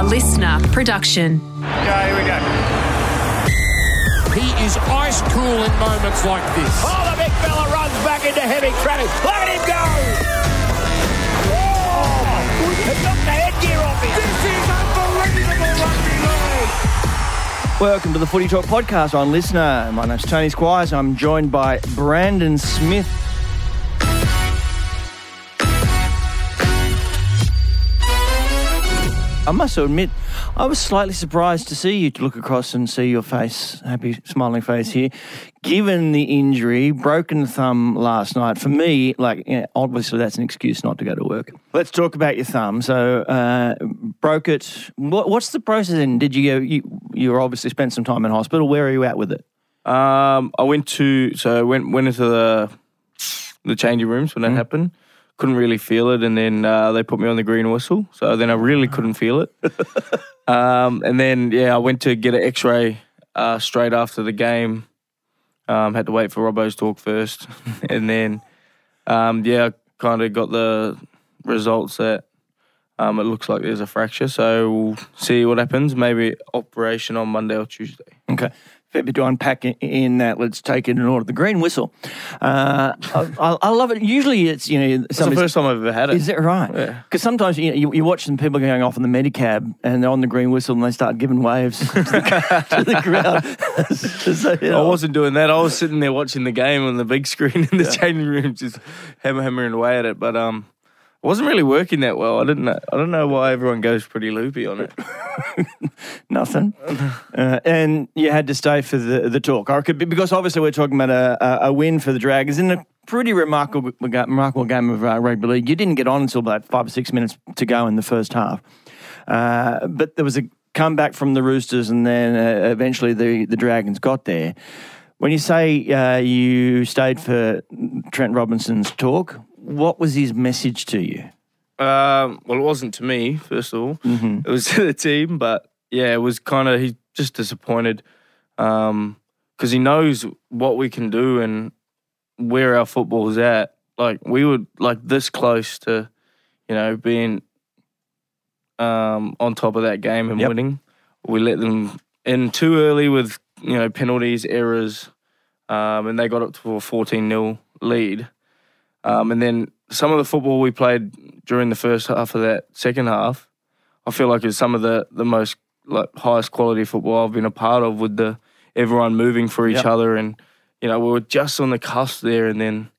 A LiSTNR production. Okay, here we go. He is ice cool in moments like this. Oh, the big fella runs back into heavy traffic. Look at him go! Oh, he knocked the headgear off him. This is unbelievable rugby league. Welcome to the Footy Talk podcast on LiSTNR. My name's Tony Squires. I'm joined by Brandon Smith. I must admit, I was slightly surprised to see you to look across and see your face, happy, smiling face here. Given the injury, broken thumb last night, for me, like, yeah, obviously that's an excuse not to go to work. Let's talk about your thumb. So, uh, broke it. What, what's the process then? Did you go, you, you obviously spent some time in hospital. Where are you at with it? Um, I went to so I went went into the the changing rooms when that happened. Couldn't really feel it, and then uh, they put me on the green whistle. So then I really couldn't feel it. um, and then yeah, I went to get an X-ray uh, straight after the game. Um, had to wait for Robbo's talk first, and then um, yeah, I kind of got the results that um, it looks like there's a fracture. So we'll see what happens. Maybe operation on Monday or Tuesday. Okay. Fair bit to unpack in- in that. Let's take it in order. The green whistle. Uh, I, I, love it. Usually it's, you know, It's the first time I've ever had it. Is it right? Yeah. Because sometimes you, you, you watch some people going off in the Medicab and they're on the green whistle and they start giving waves to the, to the crowd. So, you I wasn't doing that. I was sitting there watching the game on the big screen in the changing room, just hammer hammering away at it. But um, it wasn't really working that well. I didn't. Know, I don't know why everyone goes pretty loopy on it. nothing. Uh, and you had to stay for the, the talk. Because obviously we're talking about a, a, a win for the Dragons in a pretty remarkable, remarkable game of uh, rugby league. You didn't get on until about five or six minutes to go in the first half. Uh, but there was a comeback from the Roosters, and then uh, eventually the, the Dragons got there. When you say uh, you stayed for Trent Robinson's talk, what was his message to you? Um, well, it wasn't to me first of all. It was to the team, but yeah, it was kind of he's just disappointed because he knows what we can do and where our football's at. Like we were like this close to, you know, being um, on top of that game and Yep. winning. We let them in too early with you know penalties, errors, um, and they got up to a fourteen 0 lead. Um, and then some of the football we played during the first half of that second half, I feel like is some of the, the most like highest quality football I've been a part of with the everyone moving for each Yep. other and you know we were just on the cusp there and then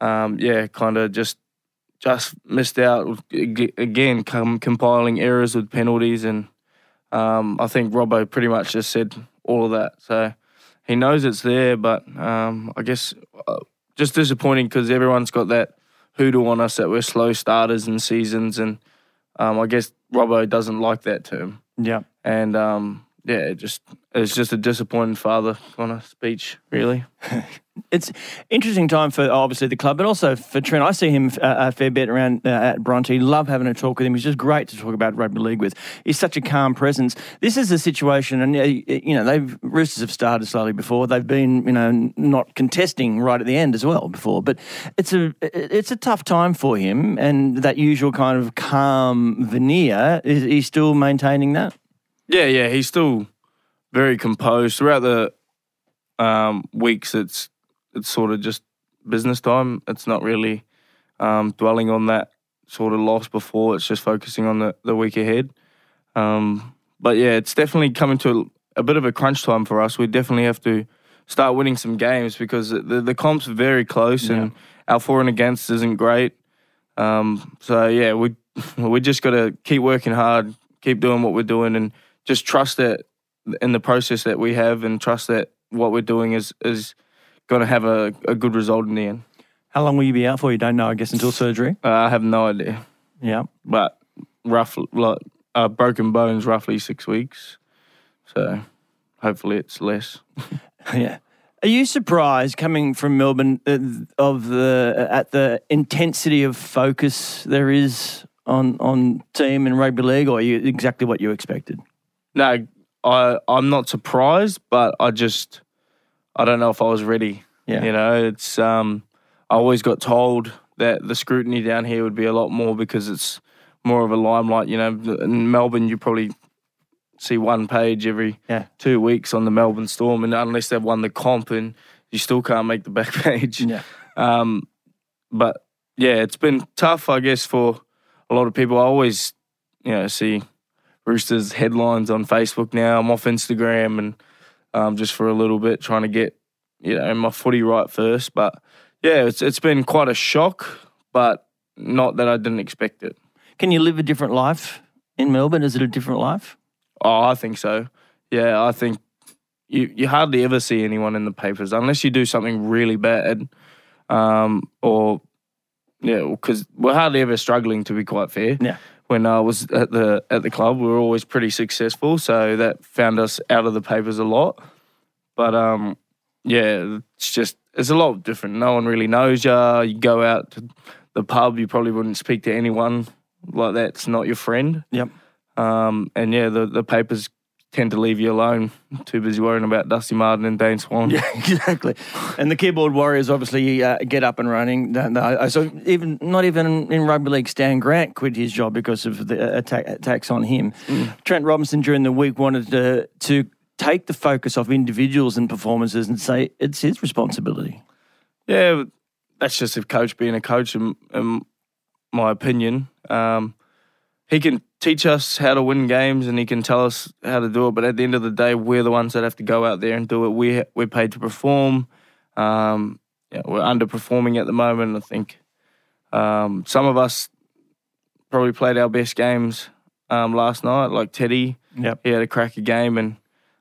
um, yeah kind of just just missed out again com- compiling errors with penalties and um, I think Robbo pretty much just said all of that so he knows it's there but um, I guess uh, just disappointing because everyone's got that hoodoo on us that we're slow starters in seasons, and um, I guess Robbo doesn't like that term. Yeah. And um, yeah, it just it's just a disappointing father kind of speech, really. It's interesting time for obviously the club, but also for Trent. I see him uh, a fair bit around uh, at Bronte. Love having a talk with him. He's just great to talk about rugby league with. He's such a calm presence. This is a situation, and uh, you know they've Roosters have started slowly before. They've been you know not contesting right at the end as well before, but it's a it's a tough time for him, and that usual kind of calm veneer. Is he still maintaining that? Yeah, yeah, he's still very composed throughout the um, weeks. It's it's sort of just business time. It's not really um, dwelling on that sort of loss before. It's just focusing on the, the week ahead. Um, but yeah, it's definitely coming to a, a bit of a crunch time for us. We definitely have to start winning some games because the the comps are very close and our for and against isn't great. Um, so yeah, we we just got to keep working hard, keep doing what we're doing, and just trust that in the process that we have, and trust that what we're doing is is going to have a, a good result in the end. How long will you be out for? You don't know, I guess, until surgery. Uh, I have no idea, Yeah. but roughly, like uh, broken bones, roughly six weeks. So hopefully it's less. Yeah. Are you surprised coming from Melbourne uh, of the at the intensity of focus there is on on team and rugby league, or are you exactly what you expected? No, I I'm not surprised, but I just I don't know if I was ready. Yeah. You know, it's um I always got told that the scrutiny down here would be a lot more because it's more of a limelight. You know, in Melbourne, you probably see one page every Yeah. two weeks on the Melbourne Storm, and unless they've won the comp, and you still can't make the back page. Yeah. Um, but yeah, it's been tough, I guess, for a lot of people. I always, you know, see Roosters headlines on Facebook now. I'm off Instagram and um, just for a little bit trying to get, you know, my footy right first. But yeah, it's it's been quite a shock, but not that I didn't expect it. Can you live a different life in Melbourne? Is it a different life? Oh, I think so. Yeah, I think you you hardly ever see anyone in the papers unless you do something really bad, um, or yeah, because we're hardly ever struggling to be quite fair. Yeah. When I was at the at the club, we were always pretty successful, so that found us out of the papers a lot. But um, yeah, it's just it's a lot different. No one really knows you. You go out to the pub, you probably wouldn't speak to anyone like that's not your friend. Yep. Um, and yeah, the, the papers tend to leave you alone. Too busy worrying about Dusty Martin and Dane Swan. Yeah, exactly. And the keyboard warriors obviously uh, get up and running. don't? Uh, So even not even in rugby league, Stan Grant quit his job because of the uh, attack, attacks on him. Trent Robinson during the week wanted to to take the focus off individuals and performances and say it's his responsibility. Yeah, that's just a coach being a coach, in, in my opinion. Um, he can teach us how to win games and he can tell us how to do it, but at the end of the day, we're the ones that have to go out there and do it. We we're paid to perform. Um, yeah, we're underperforming at the moment. I think um, some of us probably played our best games um, last night, like Teddy. Yep. he had a cracker game and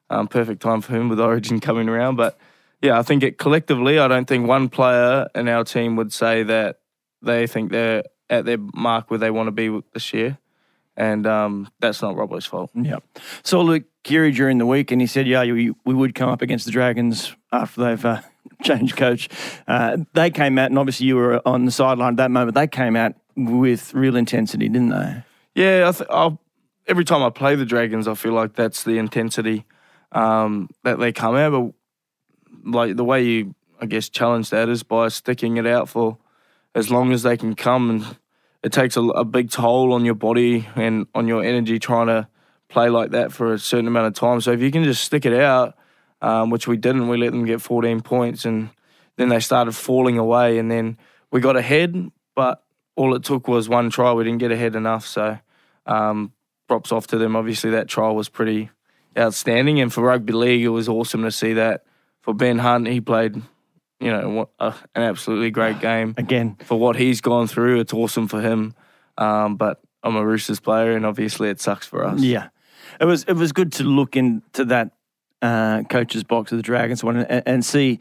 um, perfect time for him with Origin coming around. But yeah, I think it collectively, I don't think one player in our team would say that they think they're at their mark where they want to be this year. And um, that's not Robbo's fault. Yeah. So Luke Keary during the week, and he said, "Yeah, we, we would come up against the Dragons after they've uh, changed coach." Uh, they came out, and obviously you were on the sideline at that moment. They came out with real intensity, didn't they? Yeah, I th- I'll, every time I play the Dragons, I feel like that's the intensity um, that they come out. But like the way you, I guess, challenge that is by sticking it out for as long as they can come, and it takes a, a big toll on your body and on your energy trying to play like that for a certain amount of time. So if you can just stick it out, um, which we didn't, we let them get 14 points, and then they started falling away, and then we got ahead, but all it took was one try. We didn't get ahead enough, so um, props off to them. Obviously, that trial was pretty outstanding, and for rugby league, it was awesome to see that. For Ben Hunt, he played, you know, what- uh, an absolutely great game. Again, For what he's gone through, it's awesome for him. Um, but I'm a Roosters player, and obviously, it sucks for us. yeah, it was it was good to look into that uh, coach's box of the Dragons one and, and see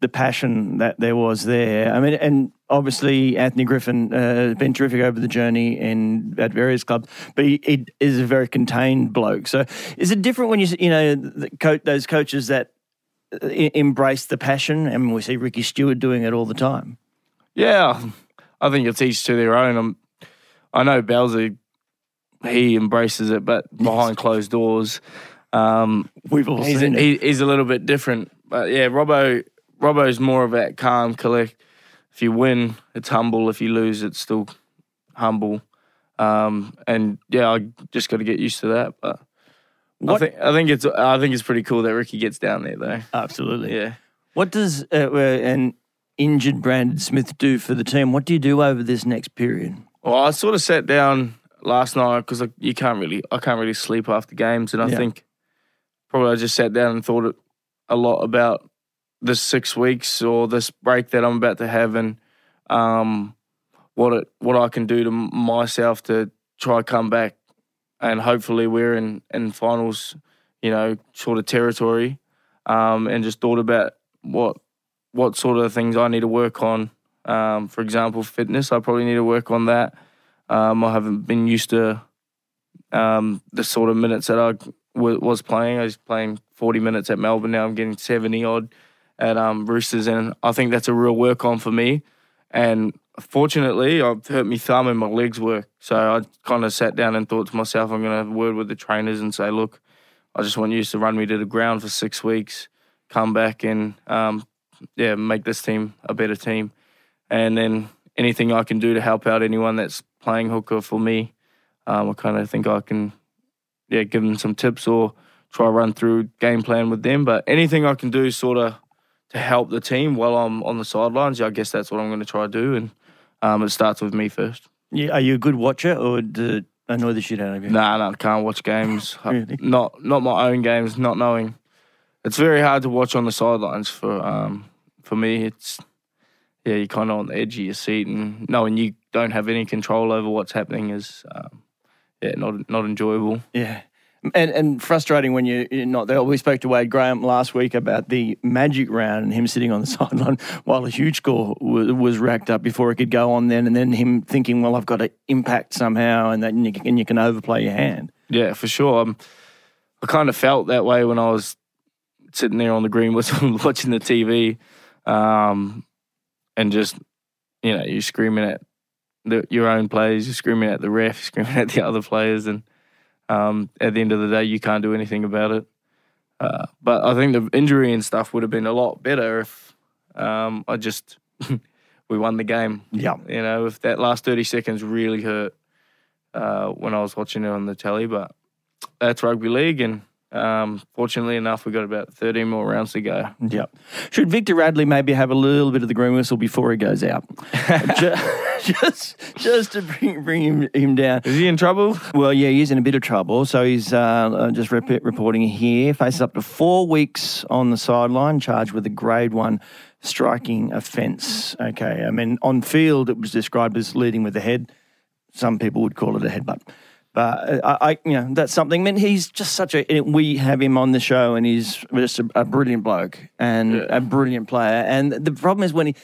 the passion that there was there. I mean, and obviously Anthony Griffin uh, has been terrific over the journey in at various clubs, but he, he is a very contained bloke. So, is it different when you you know the co- those coaches that embrace the passion? I mean, we see Ricky Stuart doing it all the time. Yeah, I think it's each to their own. I'm, I know Bowser, he embraces it, but behind closed doors, um, We've all he's, seen it. he, he's a little bit different. But yeah, Robbo, Robbo's more of that calm, collect. If you win, it's humble. If you lose, it's still humble. Um, and yeah, I just got to get used to that. But I think I think it's I think it's pretty cool that Ricky gets down there though. Absolutely. Yeah. What does uh, uh, an injured Brandon Smith do for the team? What do you do over this next period? Well, I sort of sat down last night because you can't really, I can't really sleep after games, and I Yeah. think probably I just sat down and thought a lot about the six weeks or this break that I'm about to have, and um, what it, what I can do to myself to try come back, and hopefully we're in in finals, you know, sort of territory, um, and just thought about what what sort of things I need to work on. Um, for example, fitness, I probably need to work on that. Um, I haven't been used to um, the sort of minutes that I w- was playing. I was playing 40 minutes at Melbourne. Now I'm getting 70 odd at um, Roosters, and I think that's a real work on for me. And fortunately, I've hurt my thumb and my legs work. So I kind of sat down and thought to myself, I'm going to have a word with the trainers and say, look, I just want you to run me to the ground for six weeks, come back and um, yeah, make this team a better team. And then anything I can do to help out anyone that's playing hooker for me, um, I kind of think I can, yeah, give them some tips or try run through game plan with them. But anything I can do, sort of, to help the team while I'm on the sidelines, yeah, I guess that's what I'm going to try to do. And um, it starts with me first. Yeah, are you a good watcher or does it annoy the shit out of you? Nah, nah, I can't watch games. Really? Not not my own games. Not knowing. It's very hard to watch on the sidelines for um for me. It's yeah, you're kind of on the edge of your seat, and knowing you don't have any control over what's happening is um, yeah, not not enjoyable. Yeah. And and frustrating when you- you're not there. We spoke to Wade Graham last week about the magic round and him sitting on the sideline while a huge score was, was racked up before it could go on then, and then him thinking, well, I've got to impact somehow, and that and you, can- and you can overplay your hand. Yeah, for sure. Um, I kind of felt that way when I was sitting there on the green whistle watching the TV, um, and just you know you're screaming at the, your own players, you're screaming at the ref, screaming at the other players, and um, at the end of the day, you can't do anything about it. Uh, but I think the injury and stuff would have been a lot better if um, I just we won the game. Yeah. You know, if that last 30 seconds really hurt uh, when I was watching it on the telly, but that's rugby league, and um, fortunately enough, we've got about 13 more rounds to go. Yep. Should Victor Radley maybe have a little bit of the green whistle before he goes out? Ju- just, just to bring, bring him, him down. Is he in trouble? Well, yeah, he's in a bit of trouble. So he's uh, uh, just rep- reporting here. Faces up to four weeks on the sideline, charged with a grade one striking offence. Okay, I mean, on field, it was described as leading with the head. Some people would call it a headbutt. But uh, I, I, you know, that's something. I mean, he's just such a. We have him on the show, and he's just a, a brilliant bloke and a brilliant player. And the problem is when he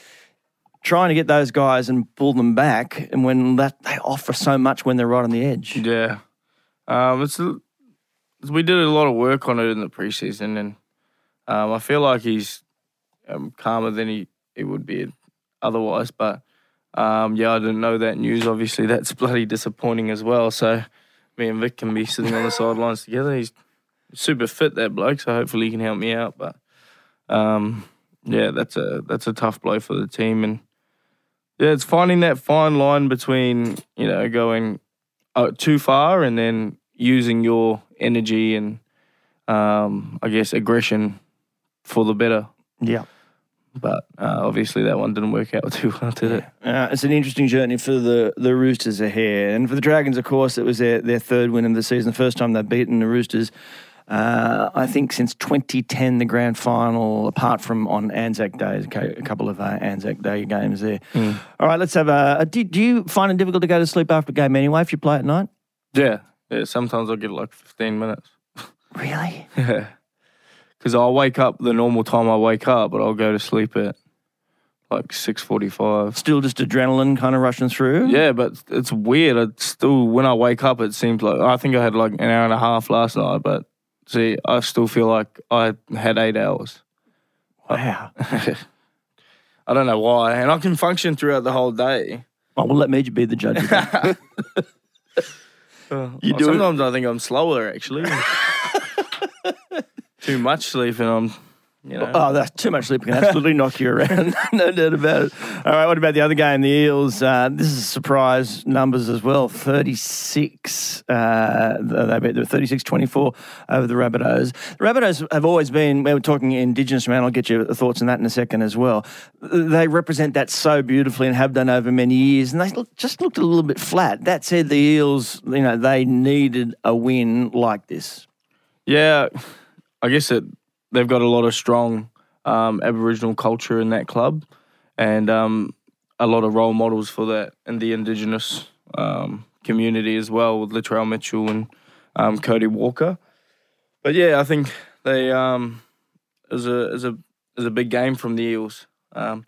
trying to get those guys and pull them back, and when that they offer so much when they're right on the edge. Yeah. Um, it's a- we did a lot of work on it in the preseason, and um, I feel like he's um, calmer than he, he would be otherwise. But um, yeah, I didn't know that news. Obviously, that's bloody disappointing as well. So me and Vic can be sitting on the sidelines together. He's super fit, that bloke. So hopefully he can help me out. But um, yeah, that's a that's a tough blow for the team, and yeah, it's finding that fine line between you know going uh, too far and then using your energy and um, I guess aggression for the better. Yeah. But uh, obviously that one didn't work out too well, did it? Uh, it's an interesting journey for the, the Roosters ahead. And for the Dragons, of course, it was their, their third win of the season, the first time they've beaten the Roosters, uh, I think, since 2010, the grand final, apart from on Anzac Day, a couple of uh, Anzac Day games there. All right, let's have a. Do, do you find it difficult to go to sleep after a game anyway if you play at night? Yeah. Yeah. Sometimes I'll get like 15 minutes. Really? Yeah. Because I'll wake up the normal time I wake up, but I'll go to sleep at like 6.45. Still just adrenaline kind of rushing through? Yeah, but it's weird. It's still, when I wake up, it seems like, I think I had like an hour and a half last night, but see, I still feel like I had eight hours. Wow. I don't know why. And I can function throughout the whole day. Oh, well, let me be the judge of that. You do it- Sometimes I think I'm slower, actually. Too much sleep and I'm, you know. Oh, that's too much sleep can absolutely knock you around. no doubt about it. All right, what about the other game, the Eels? Uh, this is surprise numbers as well. 36, uh, they beat the 36 24 over the Rabbitohs. The Rabbitohs have always been, we were talking Indigenous man, I'll get your thoughts on that in a second as well. They represent that so beautifully and have done over many years, and they look, just looked a little bit flat. That said, the Eels, you know, they needed a win like this. Yeah, I guess it, they've got a lot of strong um, Aboriginal culture in that club, and um, a lot of role models for that in the Indigenous um, community as well, with Latrell Mitchell and um, Cody Walker. But yeah, I think they um, is a is a is a big game from the Eels. Um,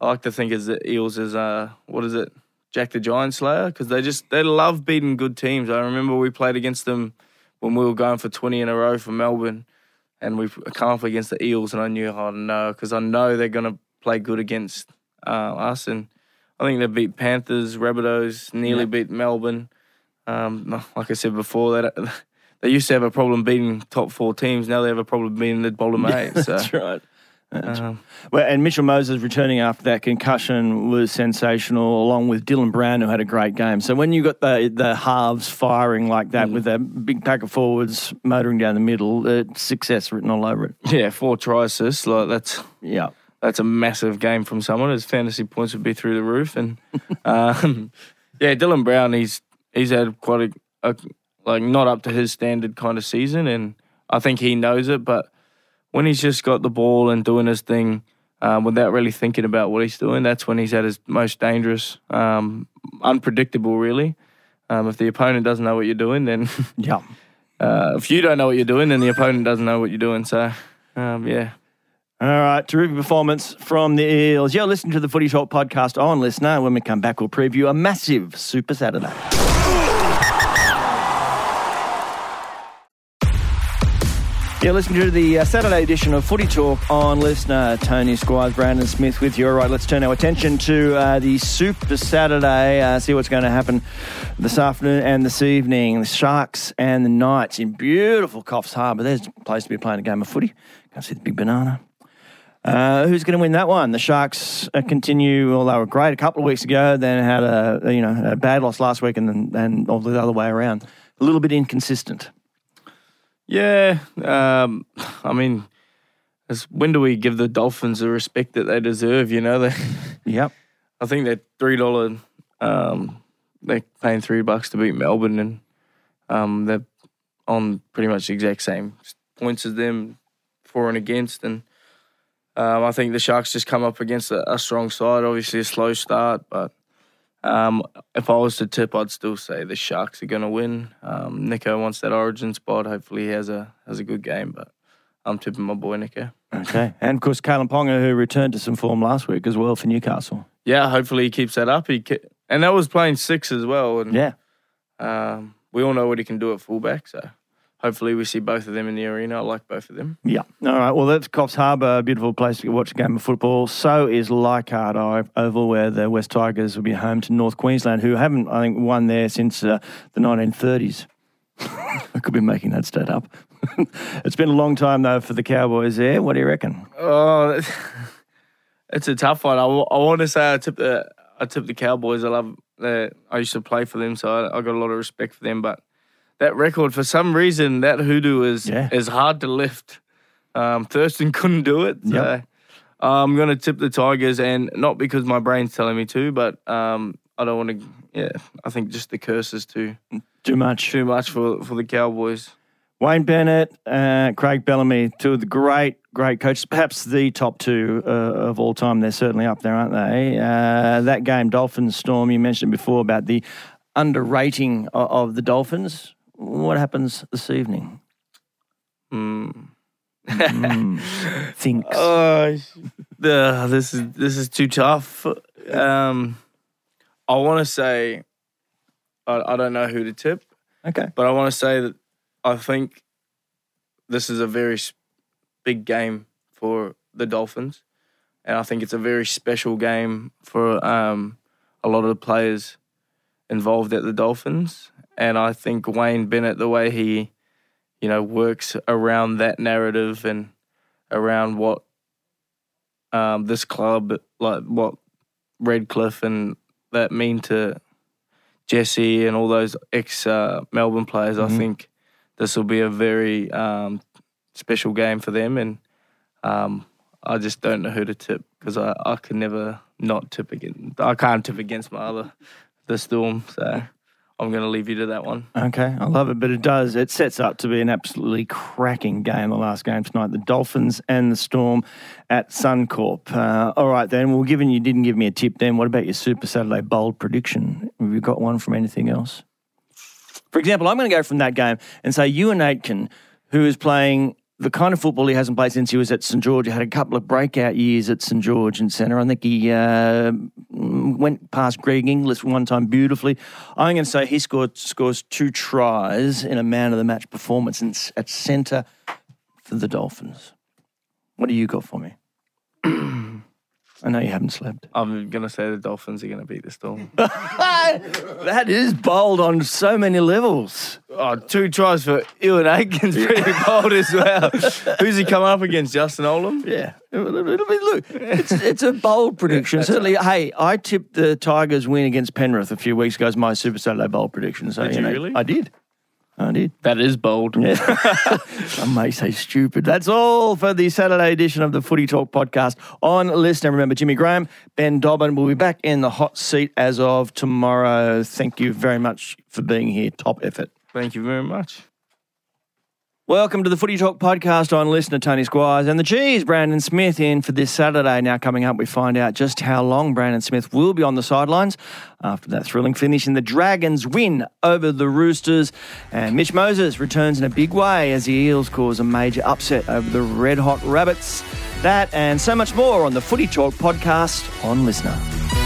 I like to think as the Eels is uh, what is it, Jack the Giant Slayer, because they just they love beating good teams. I remember we played against them when we were going for 20 in a row for Melbourne and we've come up against the Eels and I knew, oh no, because I know they're going to play good against uh, us. And I think they beat Panthers, Rabbitohs, nearly beat Melbourne. Um, like I said before, that they used to have a problem beating top four teams. Now they have a problem beating the bottom eight. So That's right. Um, Well, and Mitchell Moses returning after that concussion was sensational, along with Dylan Brown, who had a great game. So when you got the the halves firing like that with a big pack of forwards motoring down the middle, uh, success written all over it. yeah, four try assists. Like that's Yeah. that's a massive game from someone. His fantasy points would be through the roof. And um, yeah, Dylan Brown, he's he's had quite a, a like not up to his standard kind of season, and I think he knows it. But when he's just got the ball and doing his thing um, without really thinking about what he's doing, that's when he's at his most dangerous, um, unpredictable. Really, um, if the opponent doesn't know what you're doing, then Yeah. uh, if you don't know what you're doing, then the opponent doesn't know what you're doing. So um, yeah. All right, terrific performance from the Eels. You're listening to the Footy Talk podcast on LiSTNR. When we come back, we'll preview a massive Super Saturday. You're listening to the uh, Saturday edition of Footy Talk on LiSTNR. Tony Squires, Brandon Smith with you. All right, let's turn our attention to uh, the Super Saturday, uh, see what's going to happen this afternoon and this evening. The Sharks and the Knights in beautiful Coffs Harbour. There's a place to be playing a game of footy. Can't see the big banana. Uh, who's going to win that one? The Sharks uh, continue. Well, they were great a couple of weeks ago. Then had a you know a bad loss last week, and then and all the other way around. A little bit inconsistent. Yeah, um, I mean, as, when do we give the Dolphins the respect that they deserve? You know, they, Yep. I think they're three dollar. Um, they're paying three bucks to beat Melbourne, and um, they're on pretty much the exact same points as them, for and against. And um, I think the Sharks just come up against a, a strong side. Obviously, a slow start, but um, if I was to tip, I'd still say the Sharks are going to win. Um, Nicho wants that Origin spot. Hopefully, he has a has a good game, but I'm tipping my boy Nicho. Okay. And of course, Kalyn Ponga, who returned to some form last week as well for Newcastle. Yeah, hopefully he keeps that up. He ke- and that was playing six as well. And Yeah. um, we all know what he can do at fullback. So hopefully we see both of them in the arena. I like both of them. Yeah. All right. Well, that's Coffs Harbour, a beautiful place to watch a game of football. So is Leichhardt O- Oval, where the West Tigers will be home to North Queensland, who haven't, I think, won there since uh, the 1930s. I could be making that stat up. it's been a long time, though, for the Cowboys there. What do you reckon? Oh, it's a tough one. I, want to say I tip the I tip the Cowboys. I love that. I used to play for them, so I, I got a lot of respect for them. But that record, for some reason, that hoodoo is Yeah. is hard to lift. Um, Thurston couldn't do it. So Yep. I'm gonna tip the Tigers, and not because my brain's telling me to, but um, I don't want to. Yeah, I think just the curse is too Too much. too much for for the Cowboys. Wayne Bennett, uh, Craig Bellamy, two of the great, great coaches, perhaps the top two uh, of all time. They're certainly up there, aren't they? Uh, that game, Dolphins Storm, you mentioned before about the underrating of, of the Dolphins. What happens this evening? Mm. Thinks. Oh, the this is this is too tough. Um, I want to say, I, I don't know who to tip, okay. but I want to say that I think this is a very big game for the Dolphins, and I think it's a very special game for um, a lot of the players involved at the Dolphins. And I think Wayne Bennett, the way he, you know, works around that narrative and around what um, this club, like what Redcliffe and that mean to Jesse and all those ex uh, Melbourne players, I think this will be a very um, special game for them. And um, I just don't know who to tip because I, I can never not tip against. I can't tip against my other, the Storm. So I'm going to leave you to that one. Okay, I love it, but it does. It sets up to be an absolutely cracking game. The last game tonight, the Dolphins and the Storm at Suncorp. Uh, all right, then. Well, given you didn't give me a tip, then what about your Super Saturday bold prediction? Have you got one from anything else? For example, I'm going to go from that game and say Euan Aitken, who is playing the kind of football he hasn't played since he was at St George. He had a couple of breakout years at St George and Centre. I think he uh, went past Greg Inglis one time beautifully. I'm going to say he scored scores two tries in a man of the match performance in, at centre for the Dolphins. What do you got for me? I know you haven't slept. I'm going to say the Dolphins are going to beat the Storm. that is bold on so many levels. oh, two tries for Euan Aikens, pretty bold as well. Who's he come up against? Justin Olam? Yeah, it'll, it'll be look. It's, it's a bold prediction. Certainly, hey, I tipped the Tigers win against Penrith a few weeks ago as my Super Saturday bold prediction. So Did you know, really? I did. I did. That is bold. I may say stupid. That's all for the Saturday edition of the Footy Talk podcast on LiSTNR. Remember, Jimmy Graham, Ben Dobbin will be back in the hot seat as of tomorrow. Thank you very much for being here. Top effort. Thank you very much. Welcome to the Footy Talk podcast on LiSTNR Tony Squires and the cheese, Brandon Smith, in for this Saturday. Now, coming up, we find out just how long Brandon Smith will be on the sidelines after that thrilling finish in the Dragons' win over the Roosters. And Mitch Moses returns in a big way as the Eels cause a major upset over the Red Hot Rabbits. That and so much more on the Footy Talk podcast on LiSTNR.